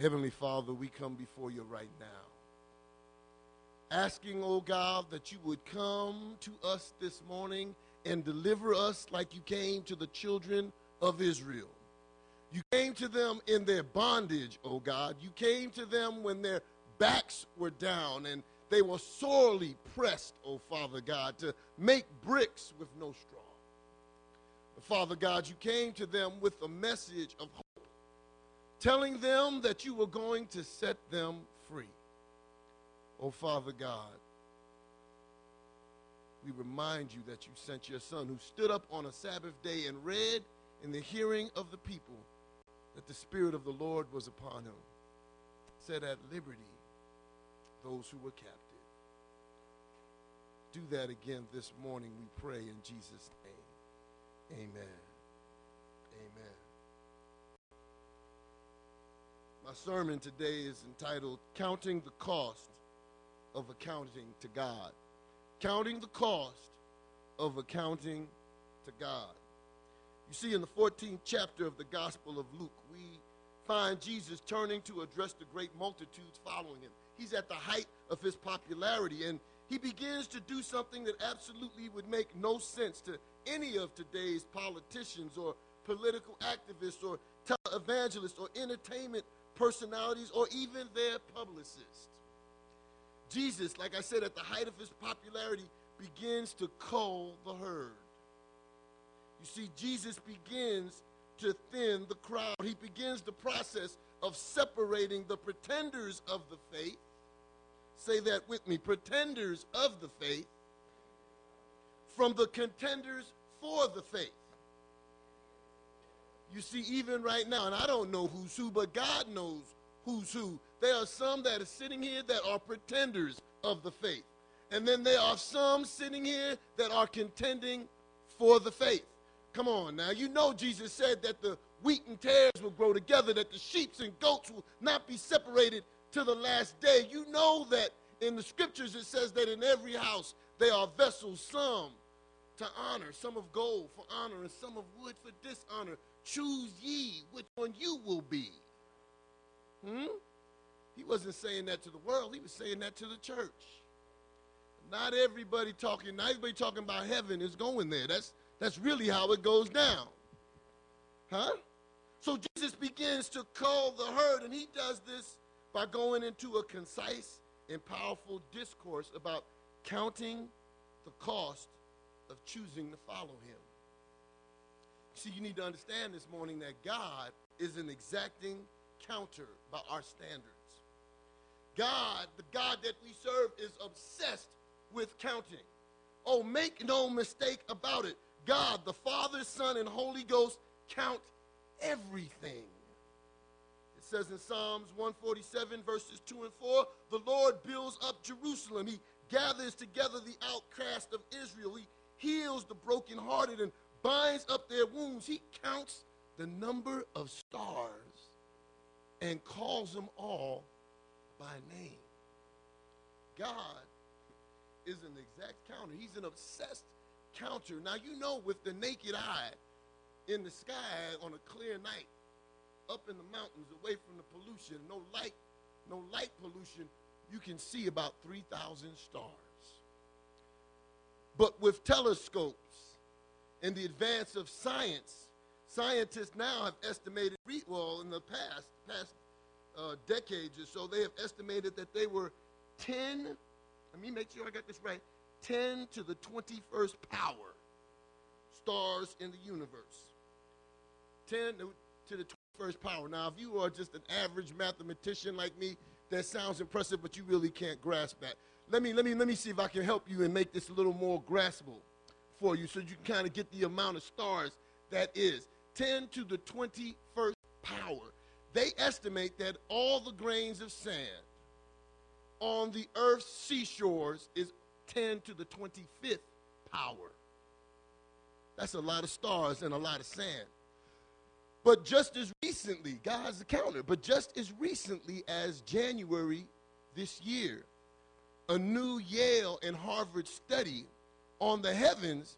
Heavenly Father, we come before you right now. Asking, oh God, that you would come to us this morning and deliver us like you came to the children of Israel. You came to them in their bondage, oh God. You came to them when their backs were down and they were sorely pressed, oh Father God, to make bricks with no straw. But Father God, you came to them with a message of hope, telling them that you were going to set them free. Oh Father God, we remind you that you sent your son who stood up on a Sabbath day and read in the hearing of the people that the Spirit of the Lord was upon him, set at liberty those who were captive. Do that again this morning, we pray in Jesus' name. Amen. Amen. My sermon today is entitled Counting the Cost of Accounting to God. Counting the cost of accounting to God. You see, in the 14th chapter of the Gospel of Luke, we find Jesus turning to address the great multitudes following him. He's at the height of his popularity, and he begins to do something that absolutely would make no sense to any of today's politicians or political activists or televangelists or entertainment personalities or even their publicists. Jesus, like I said, at the height of his popularity, begins to cull the herd. You see, Jesus begins to thin the crowd. He begins the process of separating the pretenders of the faith. Say that with me pretenders of the faith from the contenders for the faith. You see, even right now, and I don't know who's who, but God knows who's who. There are some that are sitting here that are pretenders of the faith. And then there are some sitting here that are contending for the faith. Come on now. You know Jesus said that the wheat and tares will grow together, that the sheep and goats will not be separated till the last day. You know that in the scriptures it says that in every house there are vessels, some to honor, some of gold for honor, and some of wood for dishonor. Choose ye which one you will be. Hmm? He wasn't saying that to the world, he was saying that to the church. Not everybody talking, not everybody talking about heaven is going there. That's that's really how it goes down. Huh? So Jesus begins to call the herd, and he does this by going into a concise and powerful discourse about counting the cost of choosing to follow him. See, you need to understand this morning that God is an exacting counter by our standards. God, the God that we serve, is obsessed with counting. Oh, make no mistake about it. God, the Father, Son, and Holy Ghost count everything. It says in Psalms 147, verses 2 and 4, the Lord builds up Jerusalem. He gathers together the outcast of Israel. He heals the brokenhearted and binds up their wounds. He counts the number of stars and calls them all by name. God is an exact counter. He's an obsessed counter. Now, you know, with the naked eye in the sky on a clear night, up in the mountains, away from the pollution, no light, no light pollution, you can see about 3,000 stars. But with telescopes and the advance of science, scientists now have estimated, well, in the past, past uh, decades or so, they have estimated that they were 10, let me make sure I got this right, 10 to the 21st power stars in the universe. 10 to the 21st power. Now, if you are just an average mathematician like me, that sounds impressive, but you really can't grasp that. Let me, let me, let me see if I can help you and make this a little more graspable for you so you can kind of get the amount of stars that is. 10 to the 21st power. They estimate that all the grains of sand on the earth's seashores is 10 to the 25th power. That's a lot of stars and a lot of sand. But just as recently, God's the counter, but just as recently as January this year, a new Yale and Harvard study on the heavens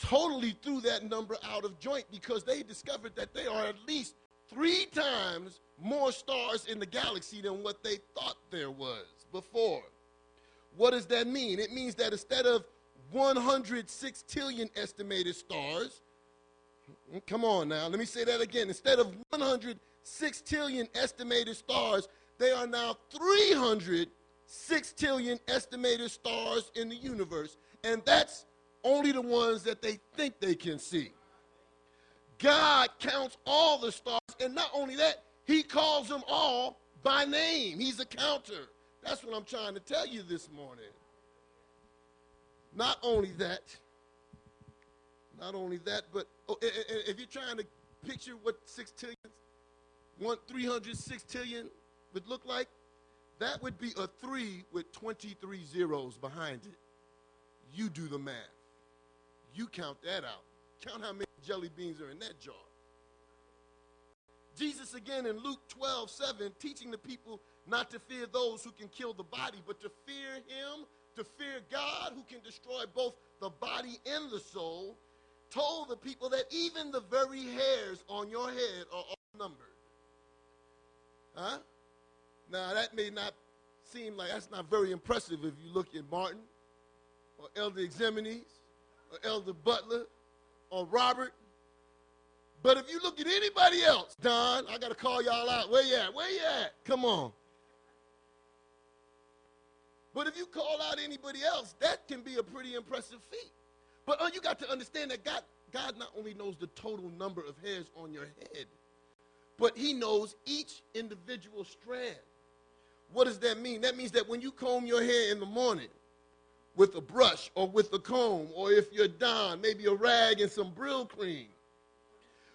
totally threw that number out of joint because they discovered that there are at least three times more stars in the galaxy than what they thought there was before. What does that mean? It means that instead of 100 sextillion estimated stars, come on now, let me say that again. Instead of 100 sextillion estimated stars, they are now 300 sextillion estimated stars in the universe. And that's only the ones that they think they can see. God counts all the stars, and not only that, He calls them all by name. He's a counter. That's what I'm trying to tell you this morning. Not only that, not only that, but oh, if you're trying to picture what sextillion, one 300 sextillion would look like, that would be a three with 23 zeros behind it. You do the math. You count that out. Count how many jelly beans are in that jar. Jesus again in Luke 12, 7, teaching the people not to fear those who can kill the body, but to fear him, to fear God who can destroy both the body and the soul, told the people that even the very hairs on your head are all numbered. Huh? Now, that may not seem like that's not very impressive if you look at Martin or Elder Ximenes or Elder Butler or Robert. But if you look at anybody else, Don, I got to call y'all out. Where you at? Where you at? Come on. But if you call out anybody else, that can be a pretty impressive feat. But uh, you got to understand that God, God not only knows the total number of hairs on your head, but he knows each individual strand. What does that mean? That means that when you comb your hair in the morning with a brush or with a comb, or if you're Don, maybe a rag and some Brylcreem.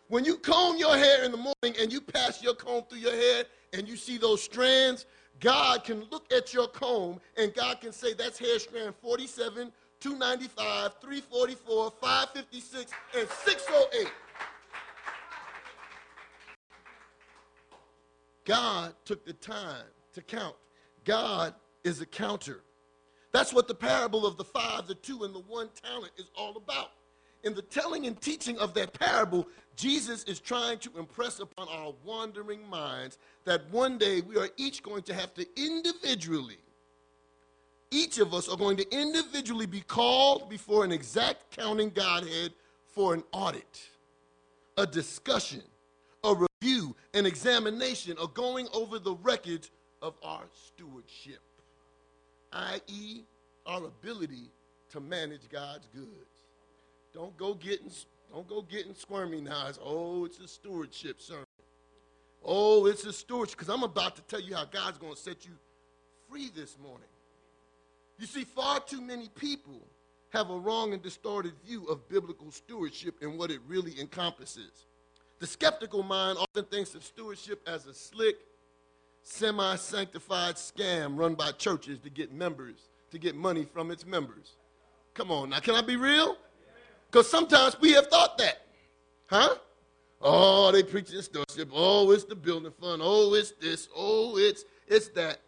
When you comb your hair in the morning and you pass your comb through your hair and you see those strands, God can look at your comb and God can say that's hair strand 47, 295, 344, 556, and 608. God took the time to count. God is a counter. That's what the parable of the five, the two, and the one talent is all about. In the telling and teaching of that parable, Jesus is trying to impress upon our wandering minds that one day we are each going to have to individually, each of us are going to individually be called before an exact counting Godhead for an audit, a discussion, a review, an examination, a going over the records of our stewardship, i.e., our ability to manage God's goods. Don't go getting don't go getting squirmy now. It's, oh, it's a stewardship sermon. Oh, it's a stewardship because I'm about to tell you how God's going to set you free this morning. You see, far too many people have a wrong and distorted view of biblical stewardship and what it really encompasses. The skeptical mind often thinks of stewardship as a slick, semi sanctified scam run by churches to get members, to get money from its members. Come on, now, can I be real? Because sometimes we have thought that. Huh? Oh, they preach this stewardship. Oh, it's the building fund. Oh, it's this. Oh, it's it's that.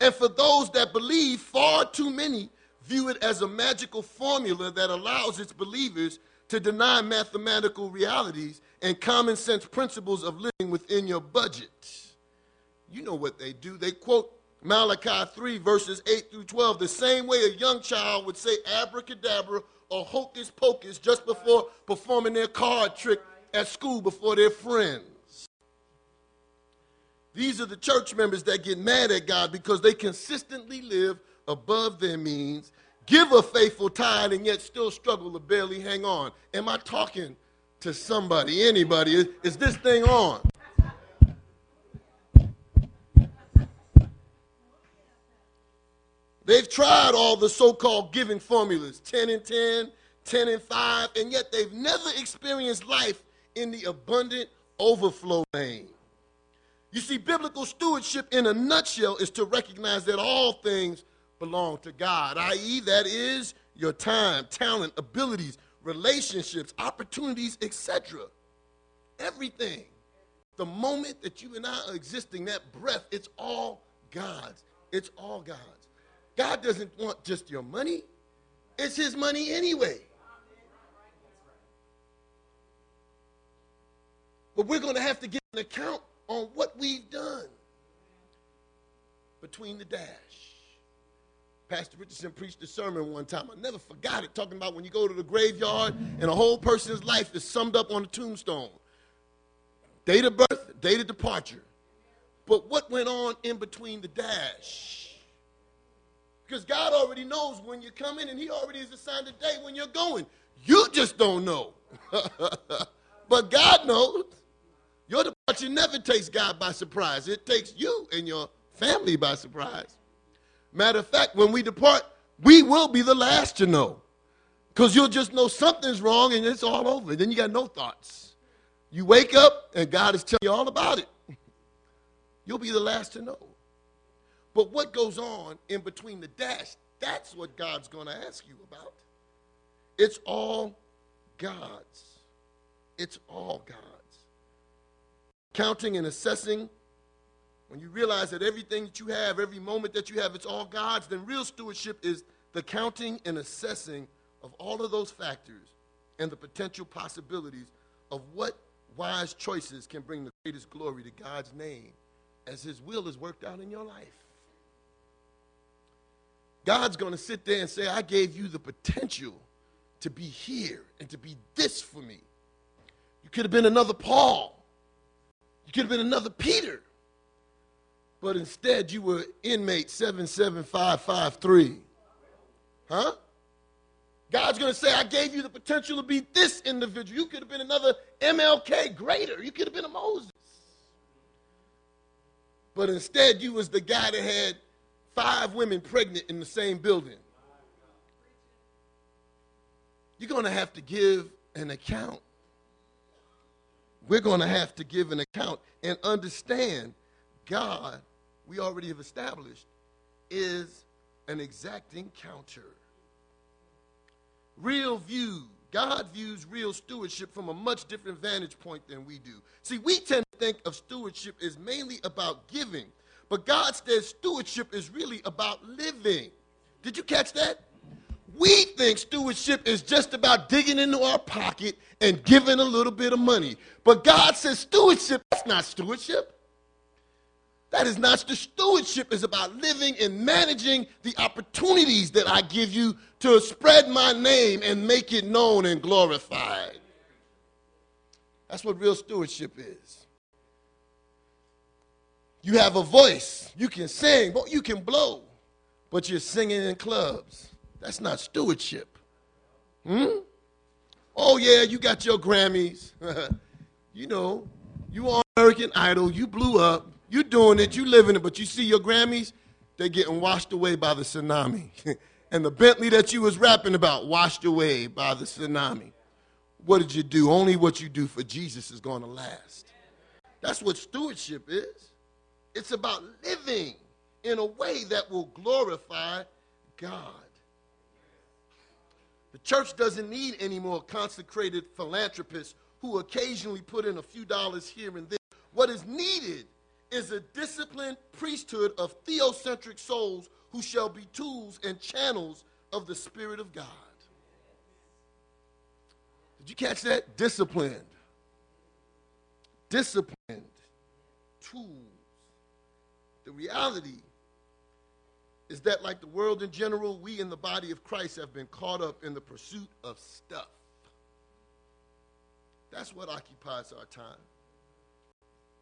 And for those that believe, far too many view it as a magical formula that allows its believers to deny mathematical realities and common sense principles of living within your budget. You know what they do. They quote Malachi 3, verses 8 through 12, the same way a young child would say abracadabra or hocus pocus just before performing their card trick at school before their friends. These are the church members that get mad at God because they consistently live above their means, give a faithful tithe, and yet still struggle to barely hang on. Am I talking to somebody, anybody? Is, is this thing on? They've tried all the so called giving formulas 10 and 10, 10 and 5, and yet they've never experienced life in the abundant overflow vein. You see, biblical stewardship in a nutshell is to recognize that all things belong to God, i.e., that is your time, talent, abilities, relationships, opportunities, etc. Everything. The moment that you and I are existing, that breath, it's all God's. It's all God's. God doesn't want just your money, it's His money anyway. But we're going to have to give an account on what we've done between the dash. Pastor Richardson preached a sermon one time. I never forgot it, talking about when you go to the graveyard and a whole person's life is summed up on a tombstone date of birth, date of departure. But what went on in between the dash? Because God already knows when you're coming and He already has assigned a day when you're going. You just don't know. but God knows. Your departure never takes God by surprise, it takes you and your family by surprise. Matter of fact, when we depart, we will be the last to know. Because you'll just know something's wrong and it's all over. Then you got no thoughts. You wake up and God is telling you all about it. You'll be the last to know. But what goes on in between the dash, that's what God's going to ask you about. It's all God's. It's all God's. Counting and assessing, when you realize that everything that you have, every moment that you have, it's all God's, then real stewardship is the counting and assessing of all of those factors and the potential possibilities of what wise choices can bring the greatest glory to God's name as His will is worked out in your life. God's going to sit there and say, I gave you the potential to be here and to be this for me. You could have been another Paul. You could have been another Peter. But instead, you were inmate 77553. Huh? God's going to say, I gave you the potential to be this individual. You could have been another MLK greater. You could have been a Moses. But instead, you was the guy that had five women pregnant in the same building. You're going to have to give an account. We're going to have to give an account and understand God, we already have established, is an exacting counter. Real view, God views real stewardship from a much different vantage point than we do. See, we tend to think of stewardship as mainly about giving, but God says stewardship is really about living. Did you catch that? We think stewardship is just about digging into our pocket and giving a little bit of money. But God says stewardship, that's not stewardship. That is not the stewardship is about living and managing the opportunities that I give you to spread my name and make it known and glorified. That's what real stewardship is. You have a voice. You can sing, but you can blow, but you're singing in clubs. That's not stewardship. Hmm? Oh, yeah, you got your Grammys. you know, you on American Idol, you blew up, You're doing it, You're living it, but you see your Grammys, they're getting washed away by the tsunami. and the Bentley that you was rapping about washed away by the tsunami. What did you do? Only what you do for Jesus is going to last. That's what stewardship is. It's about living in a way that will glorify God. The church doesn't need any more consecrated philanthropists who occasionally put in a few dollars here and there. What is needed is a disciplined priesthood of theocentric souls who shall be tools and channels of the Spirit of God. Did you catch that? Disciplined. Disciplined tools. The reality is that, like the world in general, we in the body of Christ have been caught up in the pursuit of stuff. That's what occupies our time.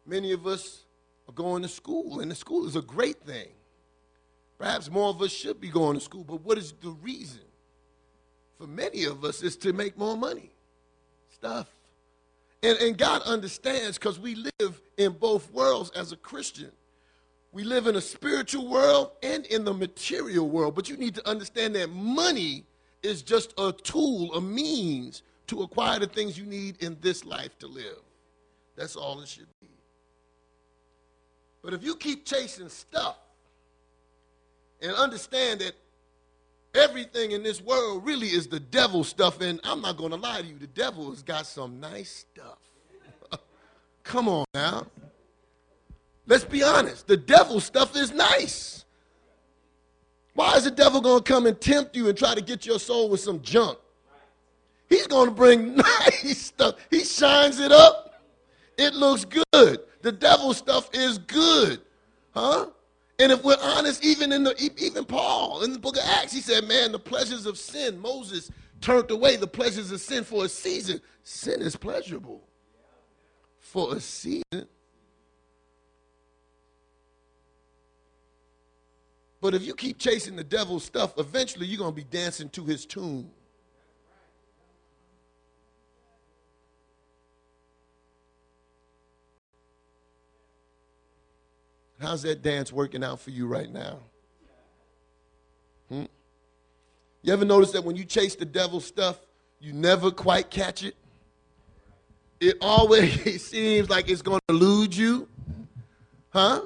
Many of us are going to school, and the school is a great thing. Perhaps more of us should be going to school, but what is the reason? For many of us, is to make more money. Stuff. And, and God understands because we live in both worlds as a Christian. We live in a spiritual world and in the material world, but you need to understand that money is just a tool, a means to acquire the things you need in this life to live. That's all it should be. But if you keep chasing stuff and understand that everything in this world really is the devil stuff, and I'm not going to lie to you, the devil has got some nice stuff. Come on now. Let's be honest. The devil stuff is nice. Why is the devil going to come and tempt you and try to get your soul with some junk? He's going to bring nice stuff. He shines it up It looks good. The devil stuff is good. Huh? And if we're honest, even in the even Paul in the book of Acts, he said, Man, the pleasures of sin, Moses turned away the pleasures of sin for a season. Sin is pleasurable for a season. But if you keep chasing the devil's stuff, eventually you're going to be dancing to his tune. How's that dance working out for you right now? Hmm? You ever notice that when you chase the devil's stuff, you never quite catch it? It always seems like it's going to elude you. Huh?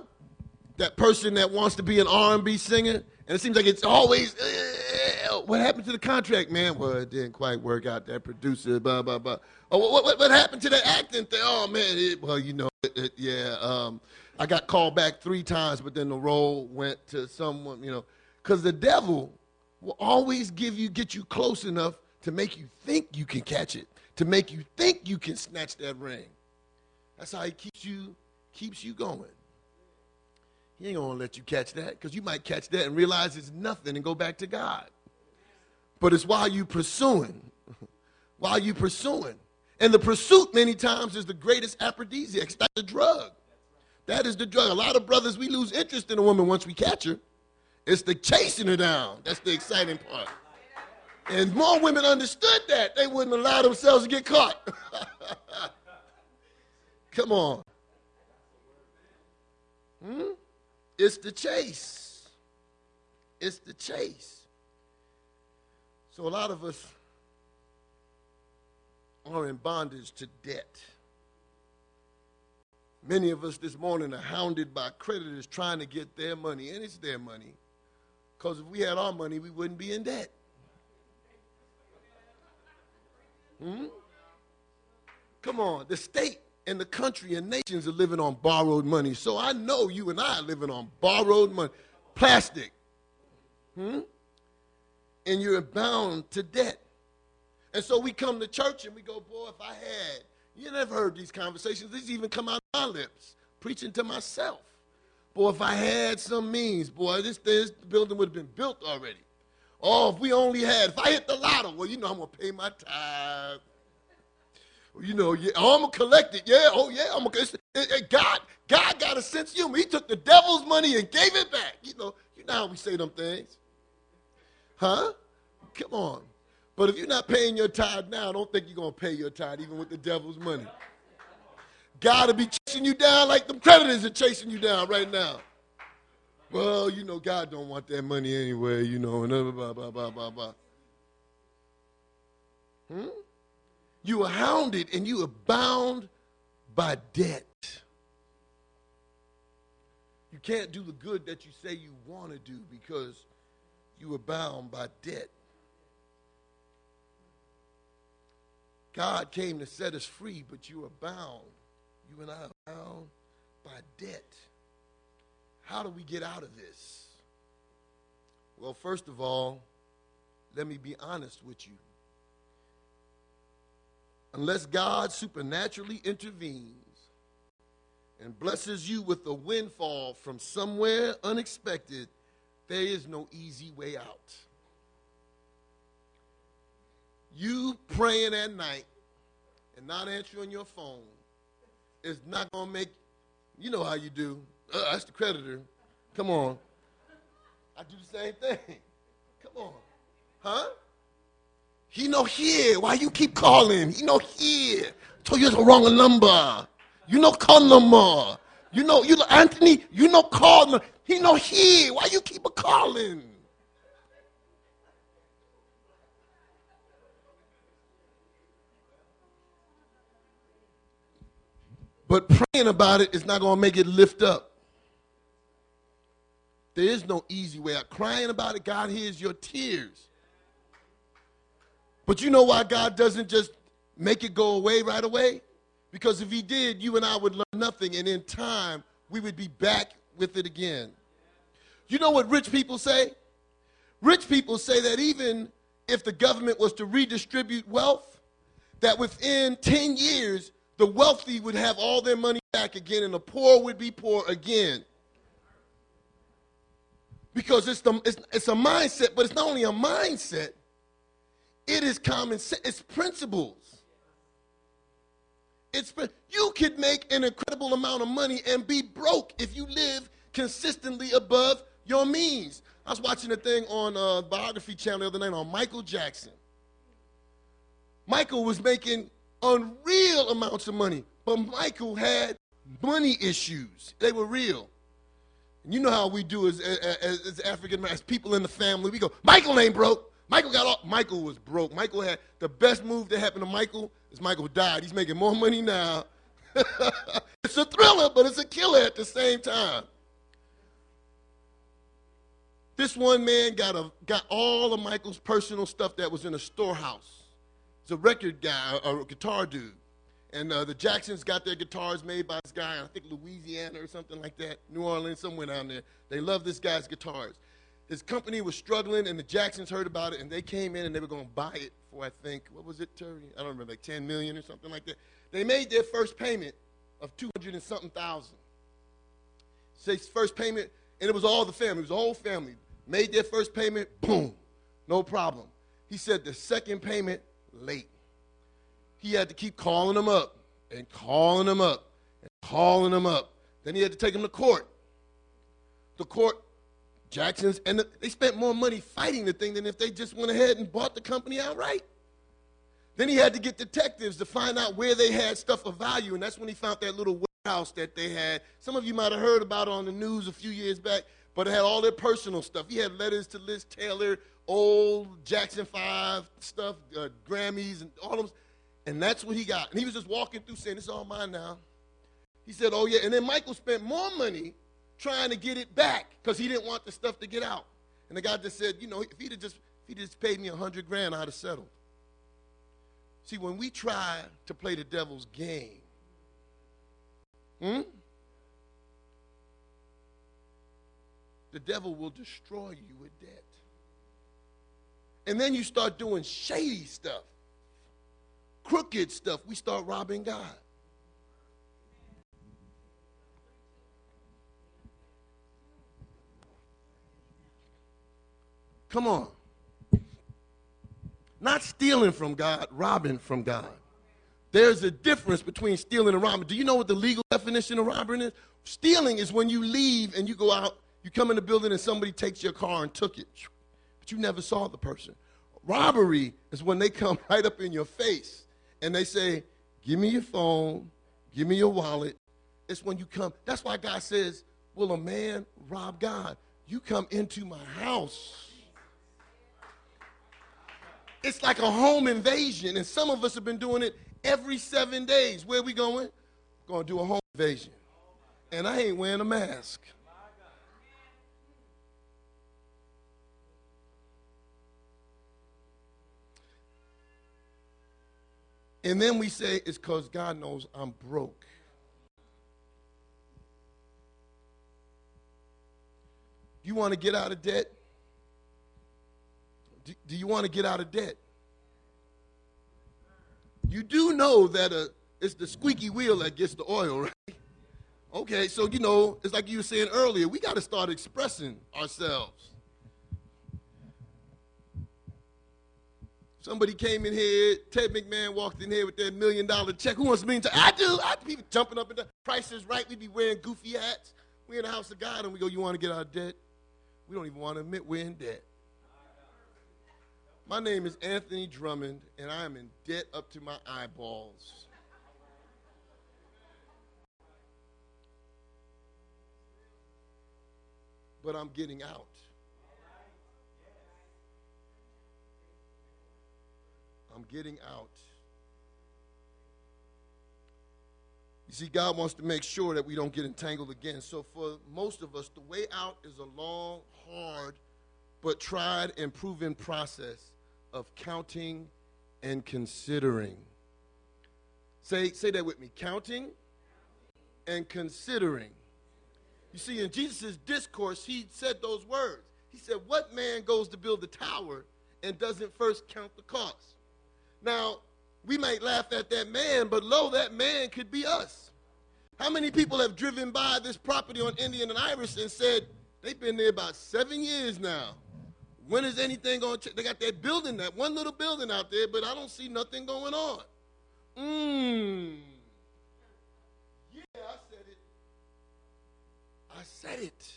That person that wants to be an R&B singer, and it seems like it's always, uh, what happened to the contract, man? Well, it didn't quite work out. That producer, blah, blah, blah. Oh, what, what, what happened to the acting thing? Oh, man, it, well, you know, it, yeah, um, I got called back three times, but then the role went to someone, you know, because the devil will always give you, get you close enough to make you think you can catch it, to make you think you can snatch that ring. That's how he keeps you, keeps you going. He ain't gonna let you catch that because you might catch that and realize it's nothing and go back to God. But it's while you pursuing, while you pursuing. And the pursuit many times is the greatest aphrodisiac. Like the drug. That is the drug. A lot of brothers, we lose interest in a woman once we catch her. It's the chasing her down. That's the exciting part. And more women understood that. They wouldn't allow themselves to get caught. Come on. Hmm? It's the chase. It's the chase. So a lot of us are in bondage to debt. Many of us this morning are hounded by creditors trying to get their money, and it's their money. Because if we had our money, we wouldn't be in debt. Hmm? Come on, the state and the country and nations are living on borrowed money. So I know you and I are living on borrowed money. Plastic. Hmm? And you're bound to debt. And so we come to church and we go, boy, if I had you never heard these conversations. These even come out of my lips, preaching to myself. Boy, if I had some means, boy, this, this building would have been built already. Oh, if we only had, if I hit the lotto, well, you know I'm going to pay my tithe. You know, yeah, oh, I'm collect it. Yeah, oh, yeah, I'm going to. God, God got a sense of humor. He took the devil's money and gave it back. You know, you know how we say them things. Huh? Come on. But if you're not paying your tithe now, don't think you're to pay your tithe even with the devil's money. God will be chasing you down like the creditors are chasing you down right now. Well, you know, God don't want that money anyway, you know, and blah, blah, blah, blah, blah. Hmm? You are hounded and you are bound by debt. You can't do the good that you say you want to do because you are bound by debt. God came to set us free, but you are bound. You and I are bound by debt. How do we get out of this? Well, first of all, let me be honest with you. Unless God supernaturally intervenes and blesses you with a windfall from somewhere unexpected, there is no easy way out. You praying at night and not answering your phone is not going to make, you know how you do. Uh, that's the creditor. Come on. I do the same thing. Come on. Huh? He no here. Why you keep calling? He no here. told you it's the wrong number. You no call no more. You know, you know, Anthony, you no call. He no here. Why you keep a calling? But praying about it is not going to make it lift up. There is no easy way out. Crying about it, God hears your tears. But you know why God doesn't just make it go away right away? Because if He did, you and I would learn nothing, and in time, we would be back with it again. You know what rich people say? Rich people say that even if the government was to redistribute wealth, that within 10 years, the wealthy would have all their money back again and the poor would be poor again. Because it's, the, it's, it's a mindset, but it's not only a mindset, it is common sense, it's principles. It's, you could make an incredible amount of money and be broke if you live consistently above your means. I was watching a thing on uh, biography channel the other night on Michael Jackson. Michael was making unreal amounts of money, but Michael had money issues. They were real. And you know how we do as, as, as African as people in the family. We go, Michael ain't broke. Michael got all. Michael was broke. Michael had the best move that happened to Michael is Michael died. He's making more money now. it's a thriller, but it's a killer at the same time. This one man got a got all of Michael's personal stuff that was in a storehouse. He's a record guy, a, a guitar dude. And uh, the Jacksons got their guitars made by this guy, I think Louisiana or something like that, New Orleans, somewhere down there. They love this guy's guitars. His company was struggling, and the Jacksons heard about it, and they came in and they were going to buy it for, I think, what was it, Terry? I don't remember, like 10 million or something like that. They made their first payment of 200 and something thousand. First payment, and it was all the family, it was the whole family. Made their first payment, boom, no problem. He said the second payment, late. He had to keep calling them up and calling them up and calling them up. Then he had to take them to court. The court, Jackson's, and the, they spent more money fighting the thing than if they just went ahead and bought the company outright. Then he had to get detectives to find out where they had stuff of value, and that's when he found that little warehouse that they had. Some of you might have heard about it on the news a few years back, but it had all their personal stuff. He had letters to Liz Taylor, old Jackson 5 stuff, uh, Grammys, and all of them. And that's what he got. And he was just walking through saying, It's all mine now. He said, Oh, yeah. And then Michael spent more money trying to get it back because he didn't want the stuff to get out. And the guy just said, You know, if he'd have just, if he'd just paid me a hundred grand, I'd have settled. See, when we try to play the devil's game, hmm? the devil will destroy you with debt. And then you start doing shady stuff, crooked stuff. We start robbing God. Come on. Not stealing from God, robbing from God. There's a difference between stealing and robbing. Do you know what the legal definition of robbing is? Stealing is when you leave and you go out you come in the building and somebody takes your car and took it, but you never saw the person. Robbery is when they come right up in your face and they say, Give me your phone, give me your wallet. It's when you come. That's why God says, Will a man rob God? You come into my house. It's like a home invasion, and some of us have been doing it every seven days. Where we going? We're going to do a home invasion. And I ain't wearing a mask. And then we say it's because God knows I'm broke. You want to get out of debt? Do, do you want to get out of debt? You do know that uh, it's the squeaky wheel that gets the oil, right? Okay, so you know, it's like you were saying earlier, we got to start expressing ourselves. Somebody came in here, Ed McMahon walked in here with that million dollar check. Who wants to be I do. I do. people jumping up and down. Price is right. We'd be wearing goofy hats. We in the house of God and we go, you want to get out of debt? We don't even want to admit we're in debt. My name is Anthony Drummond, and I am in debt up to my eyeballs. But I'm getting out. I'm getting out. You see, God wants to make sure that we don't get entangled again. So, for most of us, the way out is a long, hard, but tried and proven process of counting and considering. Say, say that with me counting and considering. You see, in Jesus' discourse, he said those words. He said, What man goes to build a tower and doesn't first count the cost? Now, we might laugh at that man, but lo, that man could be us. How many people have driven by this property on Indian and Iris and said, they've been there about seven years now. When is anything going to They got that building, that one little building out there, but I don't see nothing going on. Mmm. Yeah, I said it. I said it.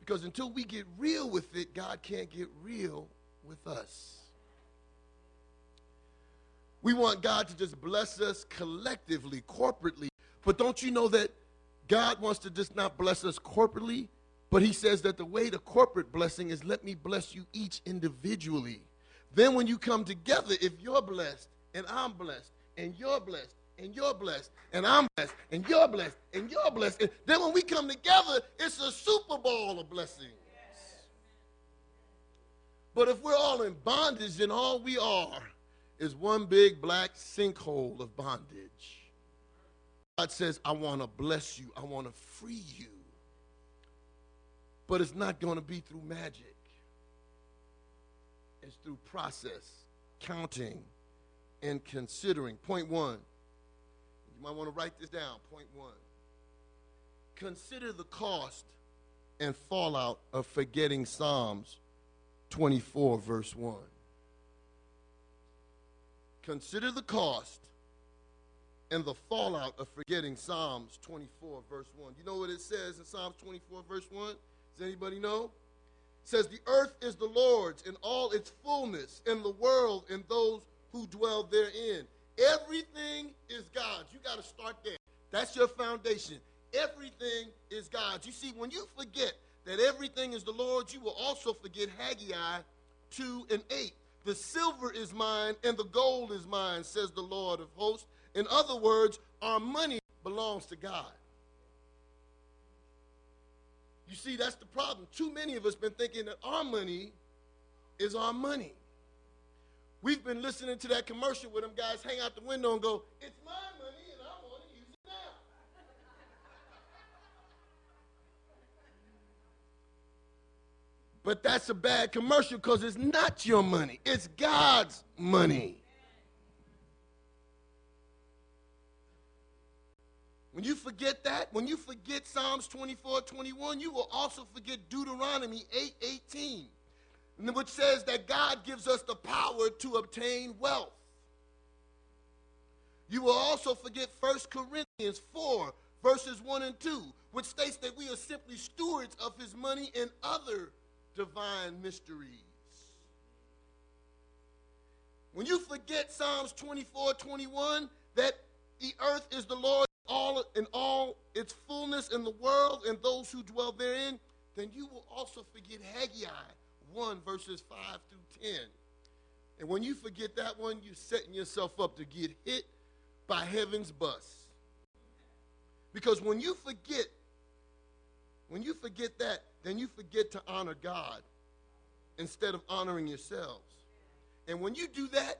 Because until we get real with it, God can't get real with us. We want God to just bless us collectively, corporately. But don't you know that God wants to just not bless us corporately, but He says that the way to corporate blessing is let me bless you each individually. Then when you come together, if you're blessed and I'm blessed and you're blessed and you're blessed and I'm blessed and you're blessed and you're blessed, and then when we come together, it's a Super Bowl of blessings. But if we're all in bondage, then all we are is one big black sinkhole of bondage. God says, I want to bless you, I want to free you. But it's not going to be through magic, it's through process, counting, and considering. Point one. You might want to write this down. Point one. Consider the cost and fallout of forgetting Psalms 24, verse 1. Consider the cost and the fallout of forgetting Psalms 24, verse 1. You know what it says in Psalms 24, verse 1? Does anybody know? It says, The earth is the Lord's in all its fullness, and the world and those who dwell therein. Everything is God's. You got to start there. That's your foundation. Everything is God's. You see, when you forget that everything is the Lord's, you will also forget Haggai 2 and 8. The silver is mine and the gold is mine, says the Lord of hosts. In other words, our money belongs to God. You see, that's the problem. Too many of us been thinking that our money is our money. We've been listening to that commercial where them guys hang out the window and go, It's my money and I want to use it now. But that's a bad commercial because it's not your money, it's God's money. When you forget that, when you forget Psalms 24, 21, you will also forget Deuteronomy 8, 18, which says that God gives us the power to obtain wealth. You will also forget 1 Corinthians 4, verses 1 and 2, which states that we are simply stewards of his money and other divine mysteries. When you forget Psalms 24, 21, that the earth is the Lord all in all its fullness in the world and those who dwell therein, then you will also forget Haggai 1 verses 5 through 10. And when you forget that one, you're setting yourself up to get hit by heaven's bus. Because when you forget, when you forget that, then you forget to honor God instead of honoring yourselves. And when you do that,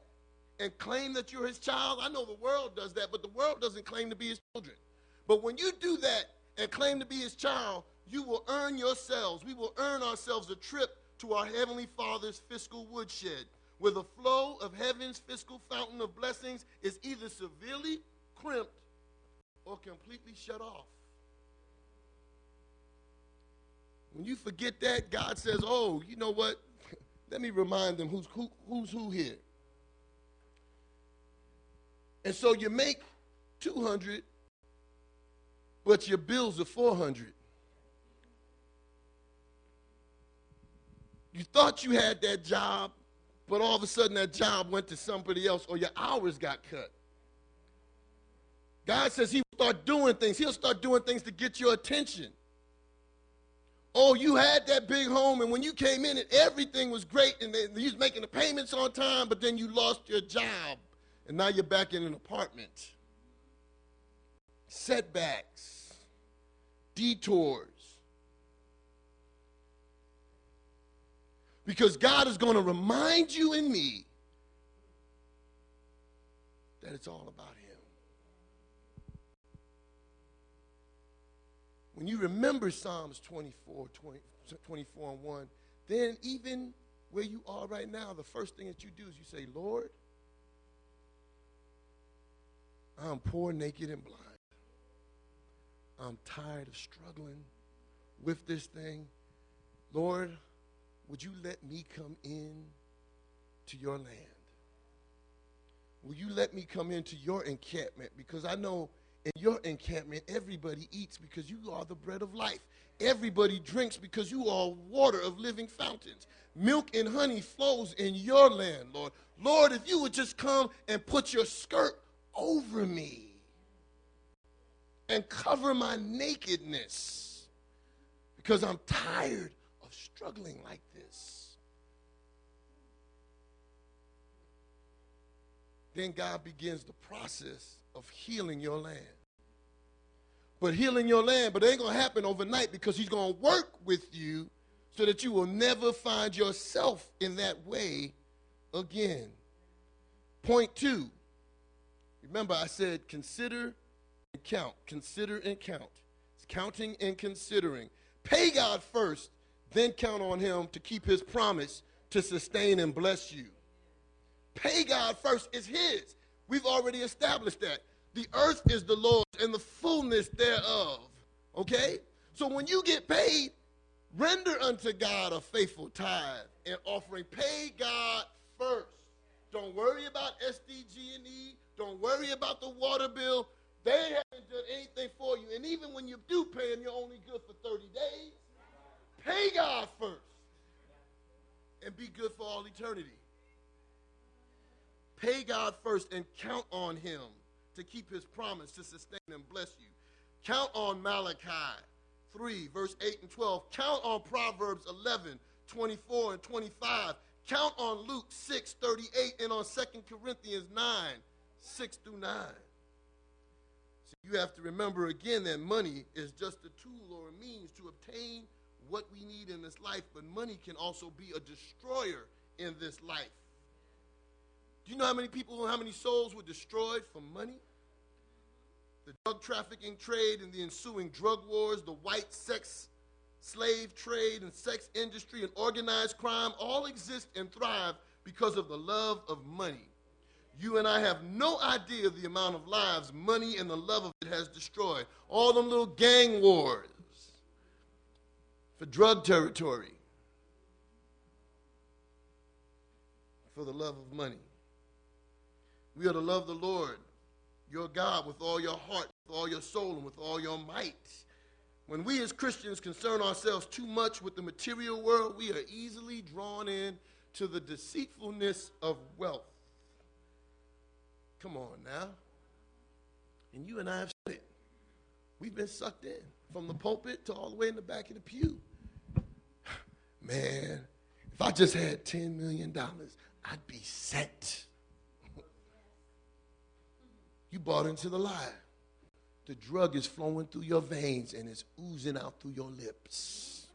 and claim that you're his child. I know the world does that, but the world doesn't claim to be his children. But when you do that and claim to be his child, you will earn yourselves, we will earn ourselves a trip to our Heavenly Father's fiscal woodshed, where the flow of heaven's fiscal fountain of blessings is either severely crimped or completely shut off. When you forget that, God says, Oh, you know what? Let me remind them who's who, who's who here. And so you make 200, but your bills are 400. You thought you had that job, but all of a sudden that job went to somebody else or your hours got cut. God says he will start doing things. He'll start doing things to get your attention. Oh, you had that big home, and when you came in, it, everything was great, and they, you was making the payments on time, but then you lost your job and now you're back in an apartment. Setbacks, detours. Because God is going to remind you and me that it's all about Him. When you remember Psalms 24, 20, 24 and 1, then even where you are right now, the first thing that you do is you say, Lord, I'm poor, naked, and blind. I'm tired of struggling with this thing. Lord, would you let me come in to your land? Will you let me come into your encampment? Because I know in your encampment, everybody eats because you are the bread of life. Everybody drinks because you are water of living fountains. Milk and honey flows in your land, Lord. Lord, if you would just come and put your skirt over me and cover my nakedness because I'm tired of struggling like this. Then God begins the process of healing your land. But healing your land, but it ain't going to happen overnight because He's going to work with you so that you will never find yourself in that way again. Point two. Remember, I said consider and count. Consider and count. It's counting and considering. Pay God first, then count on Him to keep His promise to sustain and bless you. Pay God first. It's His. We've already established that. The earth is the Lord's and the fullness thereof. Okay? So when you get paid, render unto God a faithful tithe and offering. Pay God first. Don't worry about SDG&E. Don't worry about the water bill. They haven't done anything for you. And even when you do pay them, you're only good for 30 days. Pay God first and be good for all eternity. Pay God first and count on Him to keep His promise to sustain and bless you. Count on Malachi 3, verse 8 and 12. Count on Proverbs 11, 24 and 25. Count on Luke 6, 38 and on 2 Corinthians 9, 6 through 9. So you have to remember again that money is just a tool or a means to obtain what we need in this life, but money can also be a destroyer in this life. Do you know how many people, how many souls were destroyed for money? The drug trafficking trade and the ensuing drug wars, the white sex slave trade and sex industry and organized crime all exist and thrive because of the love of money. You and I have no idea the amount of lives money and the love of it has destroyed. All them little gang wars for drug territory, for the love of money. We are to love the Lord, your God, with all your heart, with all your soul, and with all your might. When we as Christians concern ourselves too much with the material world, we are easily drawn in to the deceitfulness of wealth. Come on now. And you and I have said it. We've been sucked in from the pulpit to all the way in the back of the pew. Man, if I just had $10 million, I'd be set. you bought into the lie. The drug is flowing through your veins and it's oozing out through your lips.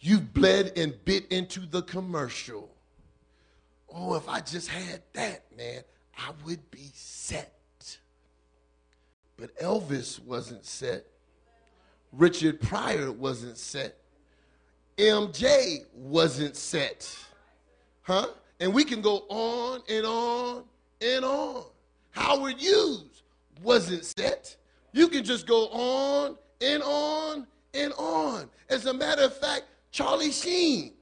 You've bled and bit into the commercial. Oh, if I just had that, man, I would be set. But Elvis wasn't set. Richard Pryor wasn't set. MJ wasn't set. Huh? And we can go on and on and on. Howard Hughes wasn't set. You can just go on and on and on. As a matter of fact, Charlie Sheen,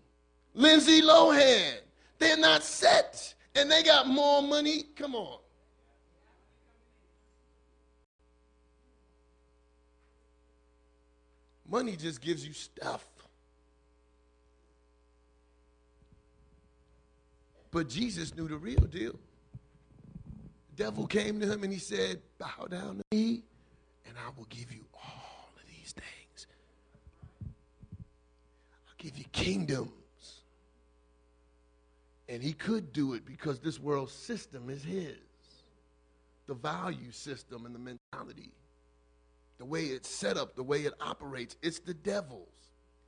Lindsay Lohan, they're not set and they got more money. Come on. Money just gives you stuff. But Jesus knew the real deal. The devil came to him and he said, Bow down to me, and I will give you all of these things. I'll give you kingdom. And he could do it because this world system is his. The value system and the mentality, the way it's set up, the way it operates, it's the devil's.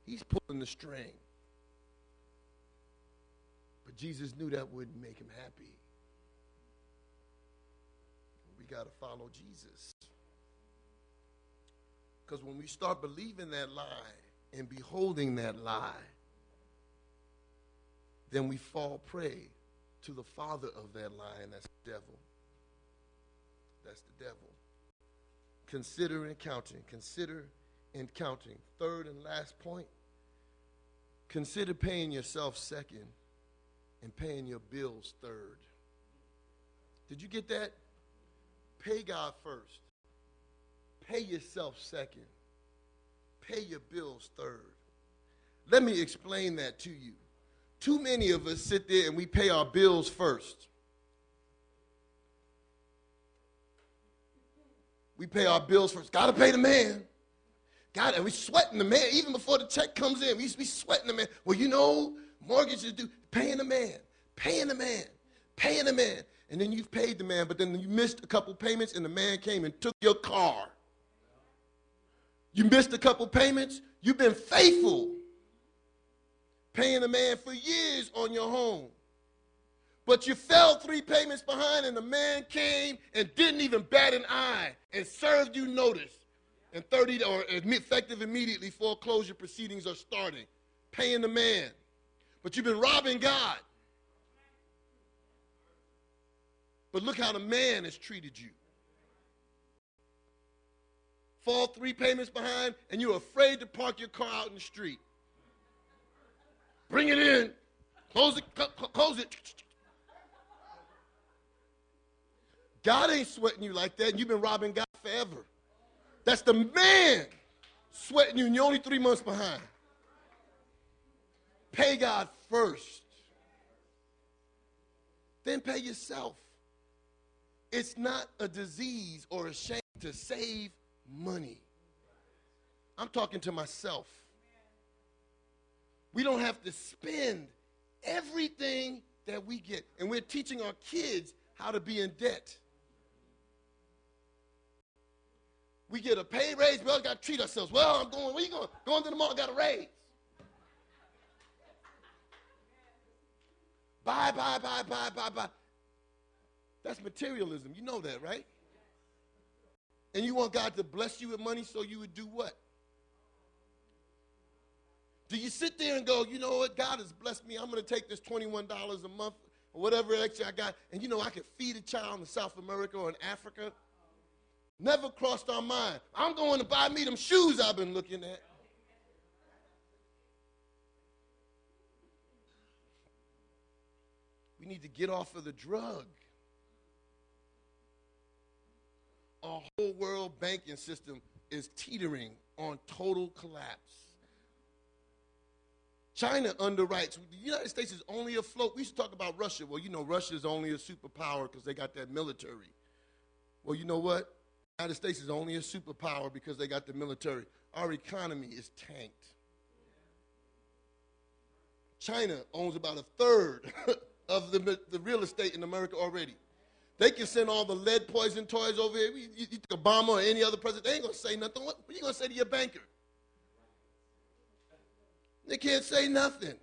He's pulling the string. But Jesus knew that wouldn't make him happy. We got to follow Jesus. Because when we start believing that lie and beholding that lie, then we fall prey to the father of that lie, and that's the devil. That's the devil. Consider and counting. Consider and counting. Third and last point consider paying yourself second and paying your bills third. Did you get that? Pay God first. Pay yourself second. Pay your bills third. Let me explain that to you. Too many of us sit there and we pay our bills first. We pay our bills first. Got to pay the man. God, and we sweating the man even before the check comes in. We used to be sweating the man. Well, you know, mortgages do paying the man, paying the man, paying the man, and then you've paid the man, but then you missed a couple payments, and the man came and took your car. You missed a couple payments. You've been faithful, paying a man for years on your home. But you fell three payments behind, and the man came and didn't even bat an eye and served you notice. And 30 or effective immediately, foreclosure proceedings are starting, paying the man. But you've been robbing God. But look how the man has treated you. Fall three payments behind, and you're afraid to park your car out in the street. Bring it in. Close it. Close it. God ain't sweating you like that, you've been robbing God forever. That's the man sweating you, and you're only three months behind. Pay God first, then pay yourself. It's not a disease or a shame to save money. I'm talking to myself. We don't have to spend everything that we get. And we're teaching our kids how to be in debt. We get a pay raise, we always got to treat ourselves. Well, I'm going, where you going? Going to the mall, got a raise. Buy, buy, buy, buy, buy, buy. That's materialism. You know that, right? And you want God to bless you with money so you would do what? Do you sit there and go, you know what? God has blessed me. I'm going to take this $21 a month or whatever extra I got, and you know I could feed a child in South America or in Africa? Never crossed our mind. I'm going to buy me them shoes I've been looking at. We need to get off of the drug. Our whole world banking system is teetering on total collapse. China underwrites. The United States is only afloat. We to talk about Russia. Well, you know, Russia is only a superpower because they got that military. Well, you know what? The United States is only a superpower because they got the military. Our economy is tanked. China owns about a third of the, the real estate in America already. They can send all the lead poison toys over here. You, you Obama or any other president, they ain't going to say nothing. What, what are you going to say to your banker? They can't say nothing.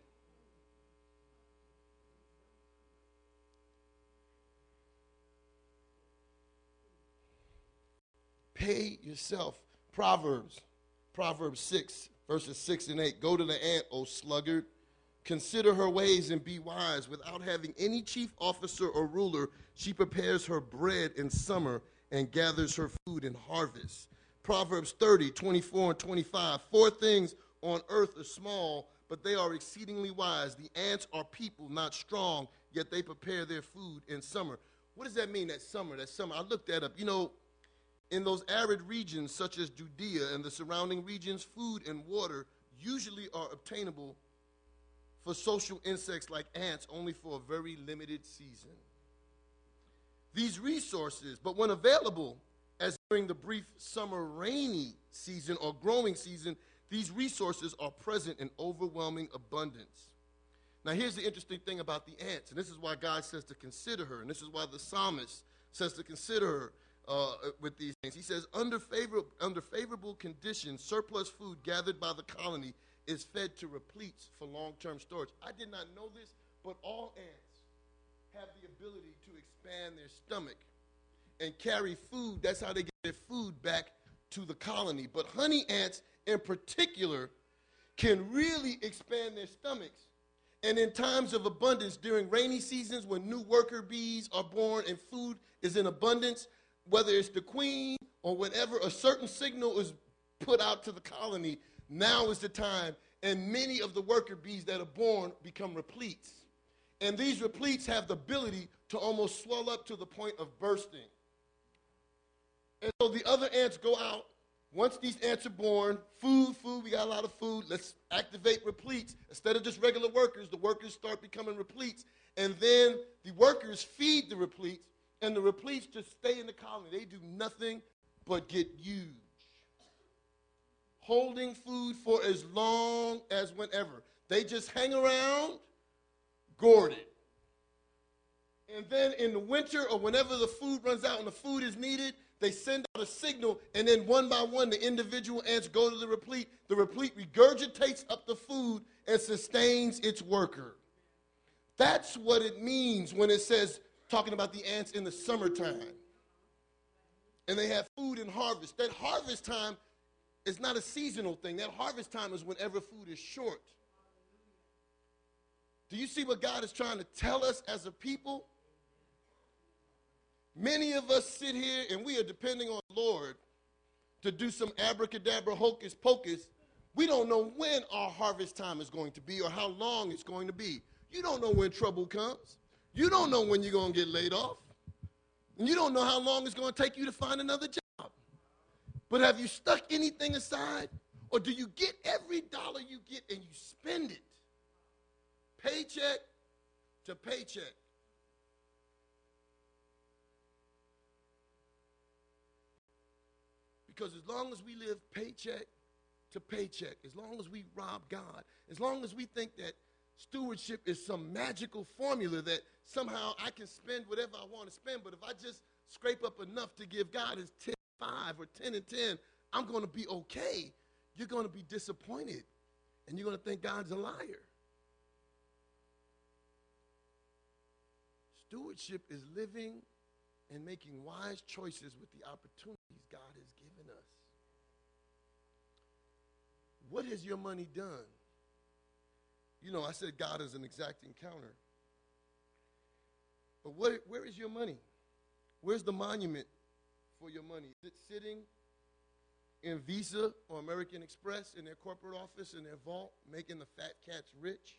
Pay yourself. Proverbs, Proverbs 6, verses 6 and 8. Go to the ant, O sluggard. Consider her ways and be wise. Without having any chief officer or ruler, she prepares her bread in summer and gathers her food in harvest. Proverbs 30, 24 and 25. Four things on earth are small, but they are exceedingly wise. The ants are people, not strong, yet they prepare their food in summer. What does that mean, that summer? That summer. I looked that up. You know, in those arid regions such as Judea and the surrounding regions, food and water usually are obtainable for social insects like ants only for a very limited season. These resources, but when available, as during the brief summer rainy season or growing season, these resources are present in overwhelming abundance. Now, here's the interesting thing about the ants, and this is why God says to consider her, and this is why the psalmist says to consider her uh, with these things. He says, under favorable, under favorable conditions, surplus food gathered by the colony is fed to repletes for long term storage. I did not know this, but all ants have the ability to expand their stomach and carry food. That's how they get their food back to the colony. But honey ants, in particular, can really expand their stomachs. And in times of abundance, during rainy seasons when new worker bees are born and food is in abundance, whether it's the queen or whenever a certain signal is put out to the colony, now is the time. And many of the worker bees that are born become repletes. And these repletes have the ability to almost swell up to the point of bursting. And so the other ants go out. Once these ants are born, food, food, we got a lot of food. Let's activate repletes. Instead of just regular workers, the workers start becoming repletes. And then the workers feed the repletes, and the repletes just stay in the colony. They do nothing but get huge. Holding food for as long as whenever. They just hang around, gourded. And then in the winter or whenever the food runs out and the food is needed, they send out a signal, and then one by one, the individual ants go to the replete. The replete regurgitates up the food and sustains its worker. That's what it means when it says, talking about the ants in the summertime. And they have food and harvest. That harvest time is not a seasonal thing, that harvest time is whenever food is short. Do you see what God is trying to tell us as a people? Many of us sit here and we are depending on the Lord to do some abracadabra hocus pocus. We don't know when our harvest time is going to be or how long it's going to be. You don't know when trouble comes. You don't know when you're going to get laid off. And you don't know how long it's going to take you to find another job. But have you stuck anything aside? Or do you get every dollar you get and you spend it? Paycheck to paycheck. Because as long as we live paycheck to paycheck, as long as we rob God, as long as we think that stewardship is some magical formula that somehow I can spend whatever I want to spend, but if I just scrape up enough to give God is 10 5 or 10 and 10, I'm going to be okay. You're going to be disappointed and you're going to think God's a liar. Stewardship is living and making wise choices with the opportunities God has given us. What has your money done? You know, I said God is an exacting counter. But what, where is your money? Where's the monument for your money? Is it sitting in Visa or American Express in their corporate office, in their vault, making the fat cats rich?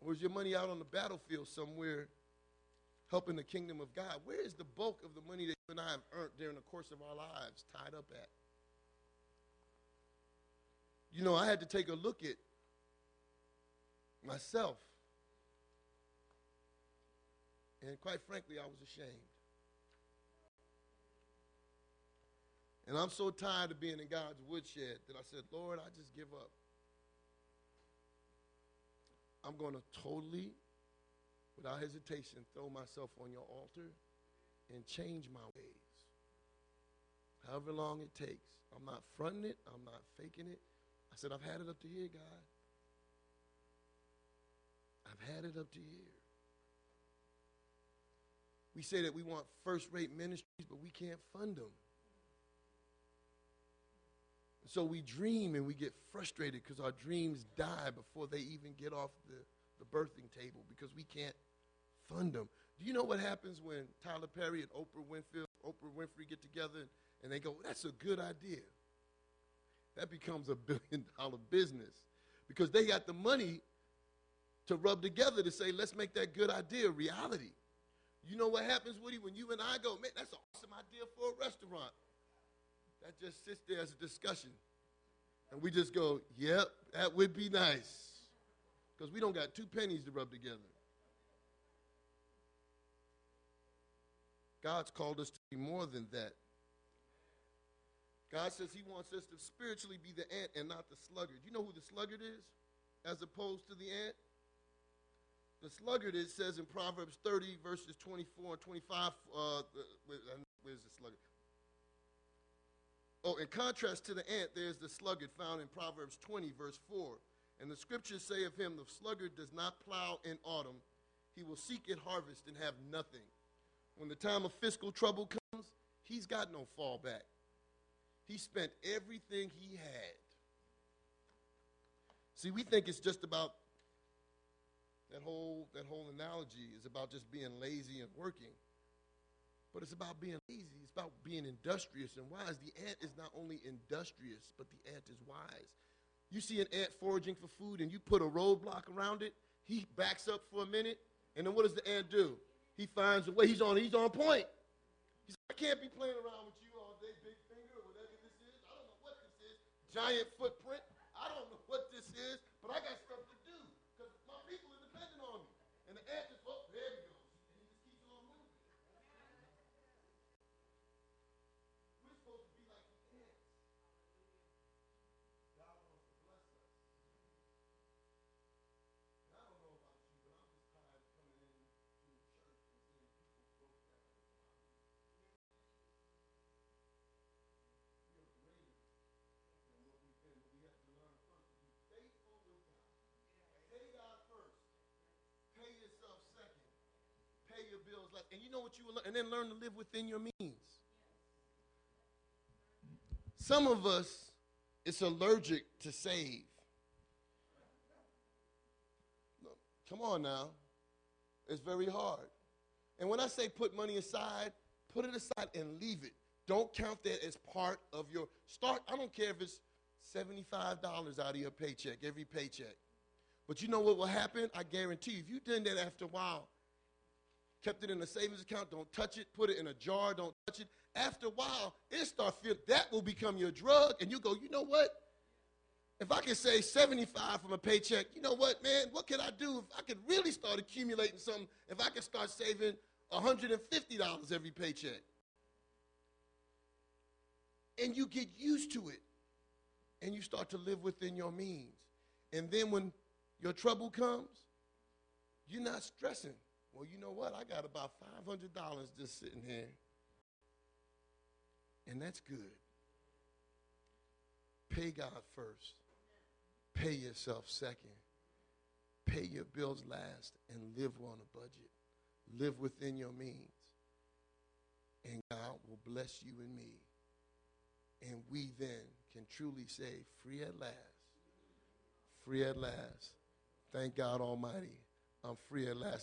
Or is your money out on the battlefield somewhere helping the kingdom of God? Where is the bulk of the money that you and I have earned during the course of our lives tied up at? You know, I had to take a look at myself. And quite frankly, I was ashamed. And I'm so tired of being in God's woodshed that I said, Lord, I just give up. I'm going to totally, without hesitation, throw myself on your altar and change my ways. However long it takes. I'm not fronting it, I'm not faking it. I said, I've had it up to here, God. I've had it up to here. We say that we want first rate ministries, but we can't fund them. So we dream and we get frustrated because our dreams die before they even get off the, the birthing table because we can't fund them. Do you know what happens when Tyler Perry and Oprah Winfrey, Oprah Winfrey get together and, and they go, that's a good idea? That becomes a billion dollar business because they got the money to rub together to say, let's make that good idea reality. You know what happens, Woody, when you and I go, man, that's an awesome idea for a restaurant. That just sits there as a discussion. And we just go, yep, that would be nice. Because we don't got two pennies to rub together. God's called us to be more than that. God says he wants us to spiritually be the ant and not the sluggard. You know who the sluggard is as opposed to the ant? The sluggard, it says in Proverbs 30, verses 24 and 25. Uh, where's the sluggard? Oh, in contrast to the ant, there's the sluggard found in Proverbs 20, verse 4. And the scriptures say of him, the sluggard does not plow in autumn. He will seek at harvest and have nothing. When the time of fiscal trouble comes, he's got no fallback. He spent everything he had. See, we think it's just about that whole that whole analogy is about just being lazy and working. but it's about being lazy. It's about being industrious and wise. The ant is not only industrious, but the ant is wise. You see an ant foraging for food and you put a roadblock around it, he backs up for a minute, and then what does the ant do? He finds a way. He's on, he's on point. He's like, I can't be playing around with you all day, big finger, or whatever this is. I don't know what this is. Giant footprint. I don't know what this is, but I got Pay your bills. And you know what you will learn? And then learn to live within your means. Some of us, it's allergic to save. Come on now. It's very hard. And when I say put money aside, put it aside and leave it. Don't count that as part of your start. I don't care if it's $75 out of your paycheck, every paycheck. But you know what will happen? I guarantee you, if you did that after a while, kept it in a savings account, don't touch it, put it in a jar, don't touch it. After a while, it start feel that will become your drug, and you go, you know what? If I can save 75 from a paycheck, you know what, man? What can I do if I could really start accumulating something? If I could start saving $150 every paycheck. And you get used to it. And you start to live within your means. And then when your trouble comes, you're not stressing. Well, you know what? I got about $500 just sitting here. And that's good. Pay God first. Pay yourself second. Pay your bills last and live on a budget. Live within your means. And God will bless you and me. And we then can truly say, free at last. Free at last. Thank God Almighty. I'm free at last.